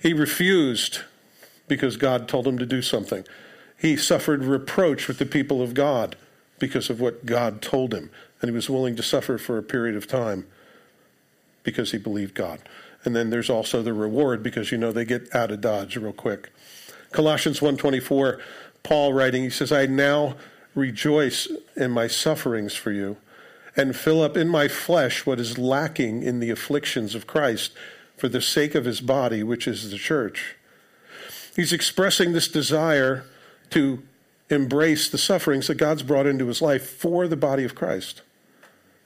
He refused because God told him to do something. He suffered reproach with the people of God because of what God told him. And he was willing to suffer for a period of time because he believed God. And then there's also the reward because you know they get out of Dodge real quick. Colossians 1:24, Paul writing, he says, "I now rejoice in my sufferings for you and fill up in my flesh what is lacking in the afflictions of Christ for the sake of his body, which is the church." He's expressing this desire to embrace the sufferings that God's brought into his life for the body of Christ.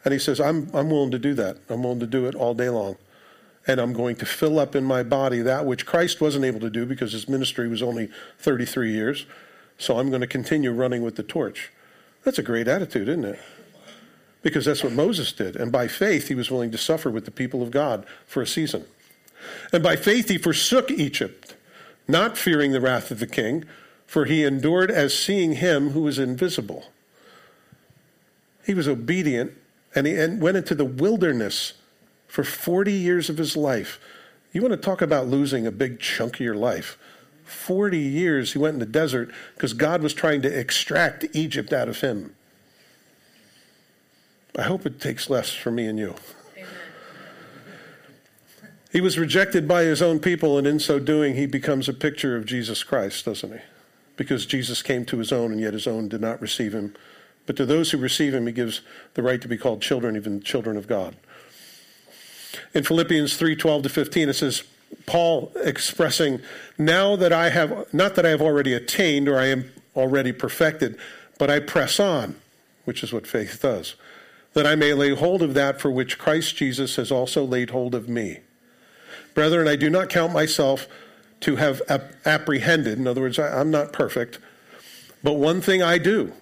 And he says, I'm, I'm willing to do that. I'm willing to do it all day long and I'm going to fill up in my body that which Christ wasn't able to do because his ministry was only 33 years. So I'm going to continue running with the torch. That's a great attitude, isn't it? because that's what Moses did. And by faith, he was willing to suffer with the people of God for a season. And by faith, he forsook Egypt, not fearing the wrath of the king, for he endured as seeing him who was invisible. He was obedient and he went into the wilderness for 40 years of his life. You want to talk about losing a big chunk of your life. 40 years he went in the desert because God was trying to extract Egypt out of him. I hope it takes less for me and you. Amen. He was rejected by his own people, and in so doing, he becomes a picture of Jesus Christ, doesn't he? Because Jesus came to his own, and yet his own did not receive him. But to those who receive him, he gives the right to be called children, even children of God. In Philippians 3 12 to 15, it says, Paul expressing, now that I have, not that I have already attained or I am already perfected, but I press on, which is what faith does, that I may lay hold of that for which Christ Jesus has also laid hold of me. Brethren, I do not count myself to have apprehended, in other words, I'm not perfect, but one thing I do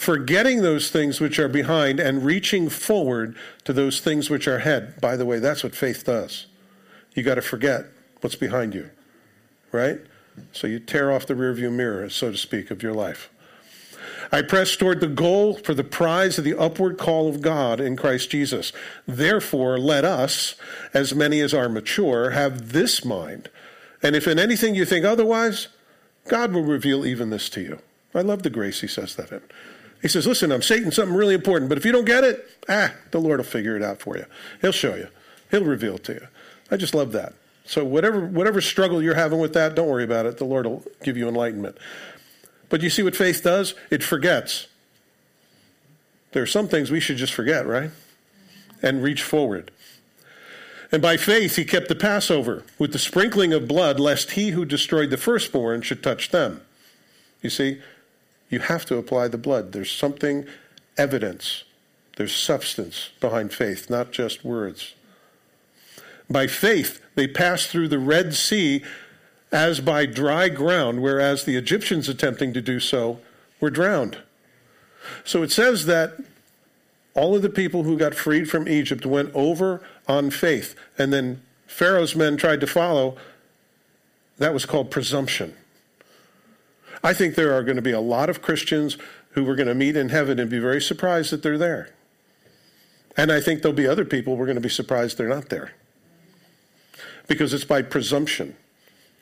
forgetting those things which are behind and reaching forward to those things which are ahead. By the way, that's what faith does. You got to forget what's behind you, right? So you tear off the rearview mirror, so to speak, of your life. I press toward the goal for the prize of the upward call of God in Christ Jesus. Therefore, let us, as many as are mature, have this mind. And if in anything you think otherwise, God will reveal even this to you. I love the grace he says that in. He says, Listen, I'm stating something really important, but if you don't get it, ah, the Lord will figure it out for you. He'll show you, He'll reveal it to you. I just love that. So, whatever, whatever struggle you're having with that, don't worry about it. The Lord will give you enlightenment. But you see what faith does? It forgets. There are some things we should just forget, right? And reach forward. And by faith he kept the Passover with the sprinkling of blood, lest he who destroyed the firstborn should touch them. You see, you have to apply the blood. There's something, evidence, there's substance behind faith, not just words. By faith, they passed through the Red Sea as by dry ground, whereas the Egyptians attempting to do so were drowned. So it says that all of the people who got freed from Egypt went over on faith, and then Pharaoh's men tried to follow. That was called presumption. I think there are going to be a lot of Christians who we're going to meet in heaven and be very surprised that they're there. And I think there'll be other people we're going to be surprised they're not there. Because it's by presumption.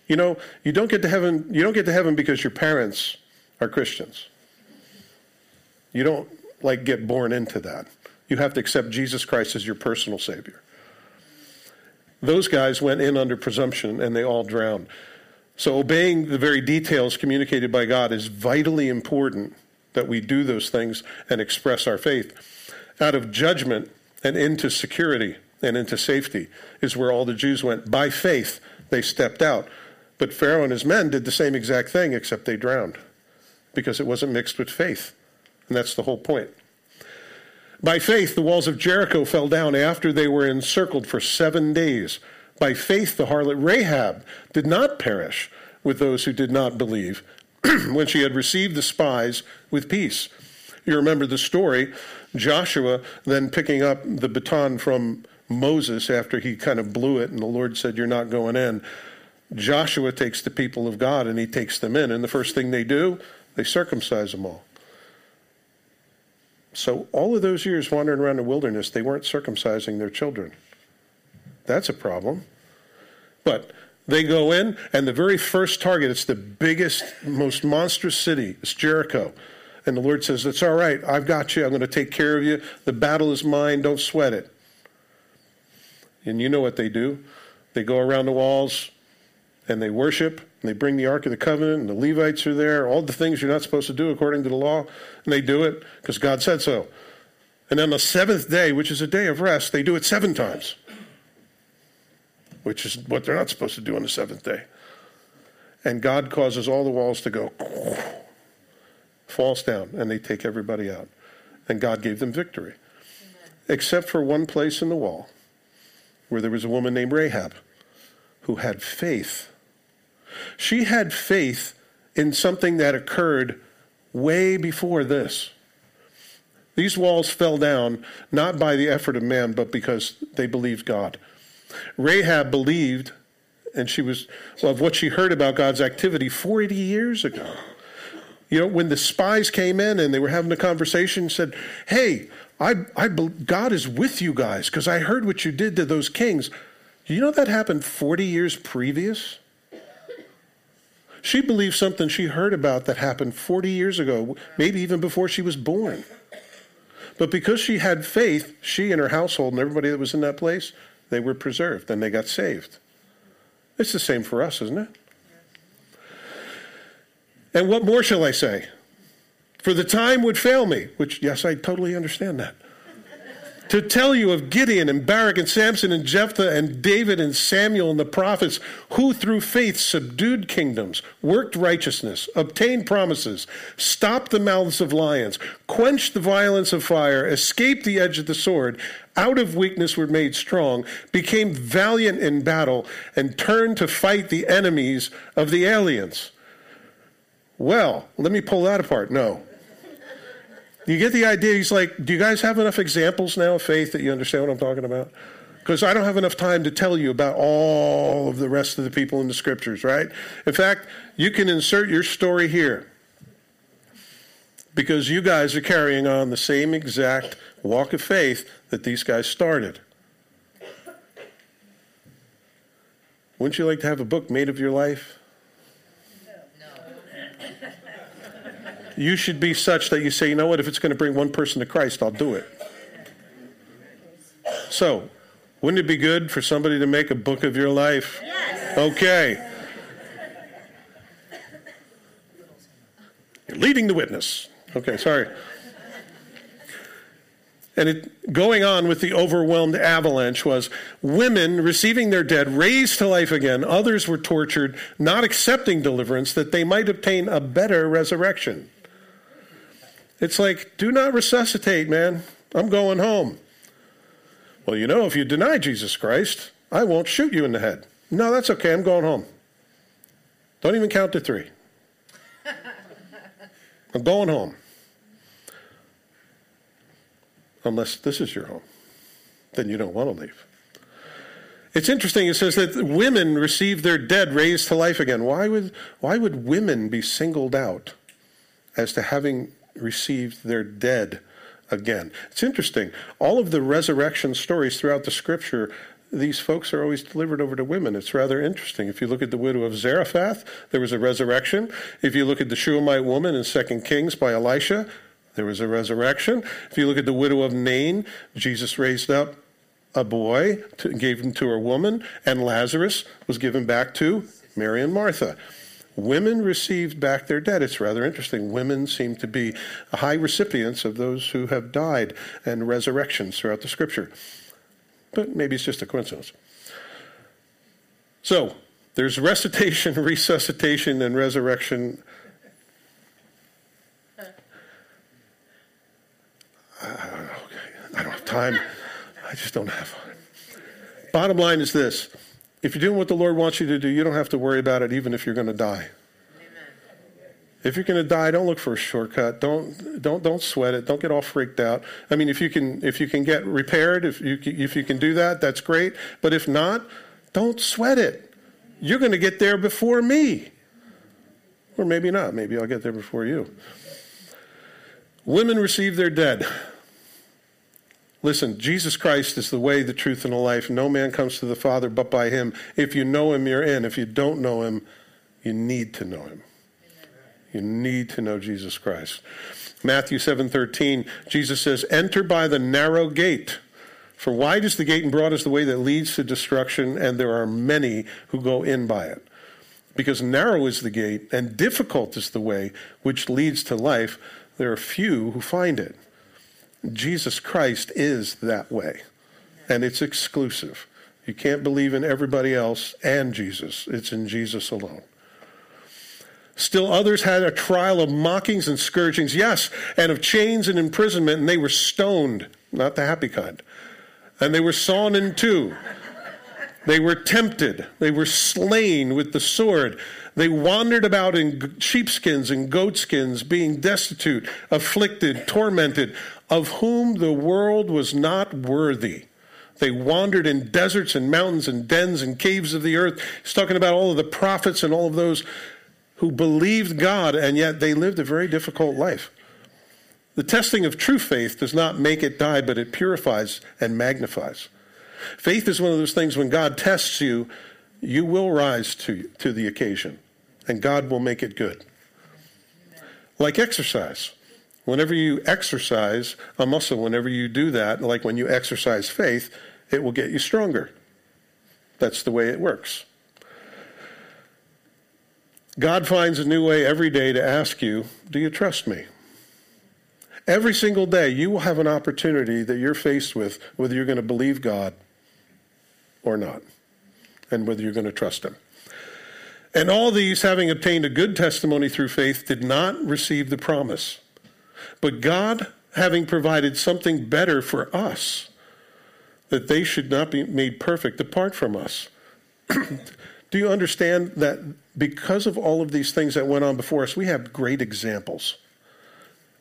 You know, you don't get to heaven you don't get to heaven because your parents are Christians. You don't like get born into that. You have to accept Jesus Christ as your personal savior. Those guys went in under presumption and they all drowned. So, obeying the very details communicated by God is vitally important that we do those things and express our faith. Out of judgment and into security and into safety is where all the Jews went. By faith, they stepped out. But Pharaoh and his men did the same exact thing, except they drowned because it wasn't mixed with faith. And that's the whole point. By faith, the walls of Jericho fell down after they were encircled for seven days. By faith, the harlot Rahab did not perish with those who did not believe when she had received the spies with peace. You remember the story. Joshua then picking up the baton from Moses after he kind of blew it, and the Lord said, You're not going in. Joshua takes the people of God and he takes them in. And the first thing they do, they circumcise them all. So, all of those years wandering around the wilderness, they weren't circumcising their children. That's a problem. But they go in, and the very first target, it's the biggest, most monstrous city, it's Jericho. And the Lord says, It's all right, I've got you, I'm going to take care of you. The battle is mine, don't sweat it. And you know what they do? They go around the walls and they worship, and they bring the Ark of the Covenant, and the Levites are there, all the things you're not supposed to do according to the law, and they do it because God said so. And on the seventh day, which is a day of rest, they do it seven times which is what they're not supposed to do on the seventh day. And God causes all the walls to go, falls down, and they take everybody out. And God gave them victory. Except for one place in the wall where there was a woman named Rahab who had faith. She had faith in something that occurred way before this. These walls fell down not by the effort of man, but because they believed God. Rahab believed, and she was, well, of what she heard about God's activity 40 years ago. You know, when the spies came in and they were having a conversation, said, Hey, I, I, God is with you guys because I heard what you did to those kings. You know that happened 40 years previous? She believed something she heard about that happened 40 years ago, maybe even before she was born. But because she had faith, she and her household and everybody that was in that place, they were preserved and they got saved. It's the same for us, isn't it? And what more shall I say? For the time would fail me, which, yes, I totally understand that to tell you of Gideon and Barak and Samson and Jephthah and David and Samuel and the prophets who through faith subdued kingdoms, worked righteousness, obtained promises, stopped the mouths of lions, quenched the violence of fire, escaped the edge of the sword, out of weakness were made strong, became valiant in battle, and turned to fight the enemies of the aliens. Well, let me pull that apart. No. You get the idea? He's like, do you guys have enough examples now of faith that you understand what I'm talking about? Because I don't have enough time to tell you about all of the rest of the people in the scriptures, right? In fact, you can insert your story here because you guys are carrying on the same exact walk of faith that these guys started. Wouldn't you like to have a book made of your life? You should be such that you say, you know what, if it's going to bring one person to Christ, I'll do it. So, wouldn't it be good for somebody to make a book of your life? Yes. Okay. You're leading the witness. Okay, sorry. And it, going on with the overwhelmed avalanche was women receiving their dead raised to life again. Others were tortured, not accepting deliverance that they might obtain a better resurrection. It's like, do not resuscitate, man. I'm going home. Well, you know, if you deny Jesus Christ, I won't shoot you in the head. No, that's okay. I'm going home. Don't even count to three. I'm going home. Unless this is your home, then you don't want to leave. It's interesting. It says that women receive their dead raised to life again. Why would, why would women be singled out as to having received their dead again. It's interesting. All of the resurrection stories throughout the scripture, these folks are always delivered over to women. It's rather interesting. If you look at the widow of Zarephath, there was a resurrection. If you look at the Shunammite woman in 2 Kings by Elisha, there was a resurrection. If you look at the widow of Nain, Jesus raised up a boy, to, gave him to a woman, and Lazarus was given back to Mary and Martha. Women received back their dead. It's rather interesting. Women seem to be high recipients of those who have died and resurrections throughout the scripture. But maybe it's just a coincidence. So, there's recitation, resuscitation, and resurrection. Ah, I don't have time. I just don't have. Bottom line is this if you're doing what the Lord wants you to do, you don't have to worry about it even if you're going to die. If you're going to die, don't look for a shortcut. Don't don't don't sweat it. Don't get all freaked out. I mean, if you can if you can get repaired, if you if you can do that, that's great. But if not, don't sweat it. You're going to get there before me. Or maybe not. Maybe I'll get there before you. Women receive their dead. Listen, Jesus Christ is the way, the truth, and the life. No man comes to the Father but by him. If you know him, you're in. If you don't know him, you need to know him. You need to know Jesus Christ. Matthew 7:13, Jesus says, "Enter by the narrow gate, for wide is the gate and broad is the way that leads to destruction, and there are many who go in by it." Because narrow is the gate and difficult is the way which leads to life, there are few who find it. Jesus Christ is that way, and it's exclusive. You can't believe in everybody else and Jesus, it's in Jesus alone. Still, others had a trial of mockings and scourgings, yes, and of chains and imprisonment, and they were stoned, not the happy kind. And they were sawn in two. They were tempted. They were slain with the sword. They wandered about in sheepskins and goatskins, being destitute, afflicted, tormented, of whom the world was not worthy. They wandered in deserts and mountains and dens and caves of the earth. He's talking about all of the prophets and all of those who believed God, and yet they lived a very difficult life. The testing of true faith does not make it die, but it purifies and magnifies. Faith is one of those things when God tests you, you will rise to, to the occasion, and God will make it good. Like exercise. Whenever you exercise a muscle, whenever you do that, like when you exercise faith, it will get you stronger. That's the way it works. God finds a new way every day to ask you, Do you trust me? Every single day, you will have an opportunity that you're faced with whether you're going to believe God or not, and whether you're going to trust Him. And all these, having obtained a good testimony through faith, did not receive the promise. But God, having provided something better for us, that they should not be made perfect apart from us. Do you understand that because of all of these things that went on before us, we have great examples?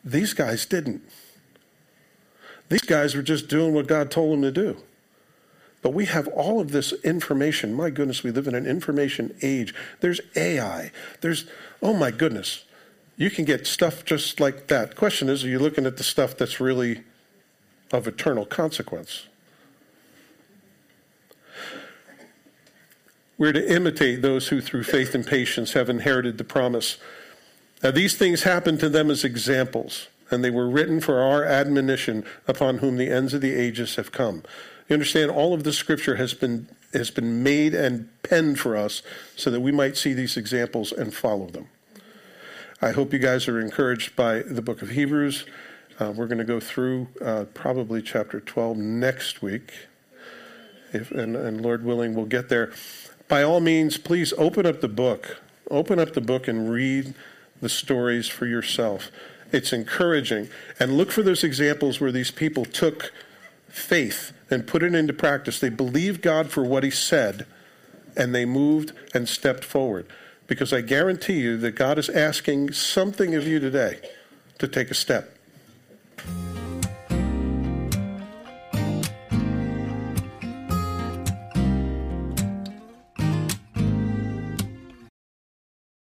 These guys didn't. These guys were just doing what God told them to do. But we have all of this information. My goodness, we live in an information age. There's AI. There's, oh my goodness, you can get stuff just like that. Question is, are you looking at the stuff that's really of eternal consequence? We're to imitate those who, through faith and patience, have inherited the promise. Now, these things happened to them as examples, and they were written for our admonition upon whom the ends of the ages have come. You understand, all of the scripture has been, has been made and penned for us so that we might see these examples and follow them. I hope you guys are encouraged by the book of Hebrews. Uh, we're going to go through uh, probably chapter 12 next week. If, and, and Lord willing, we'll get there by all means, please open up the book. Open up the book and read the stories for yourself. It's encouraging. And look for those examples where these people took faith and put it into practice. They believed God for what He said, and they moved and stepped forward because I guarantee you that God is asking something of you today to take a step.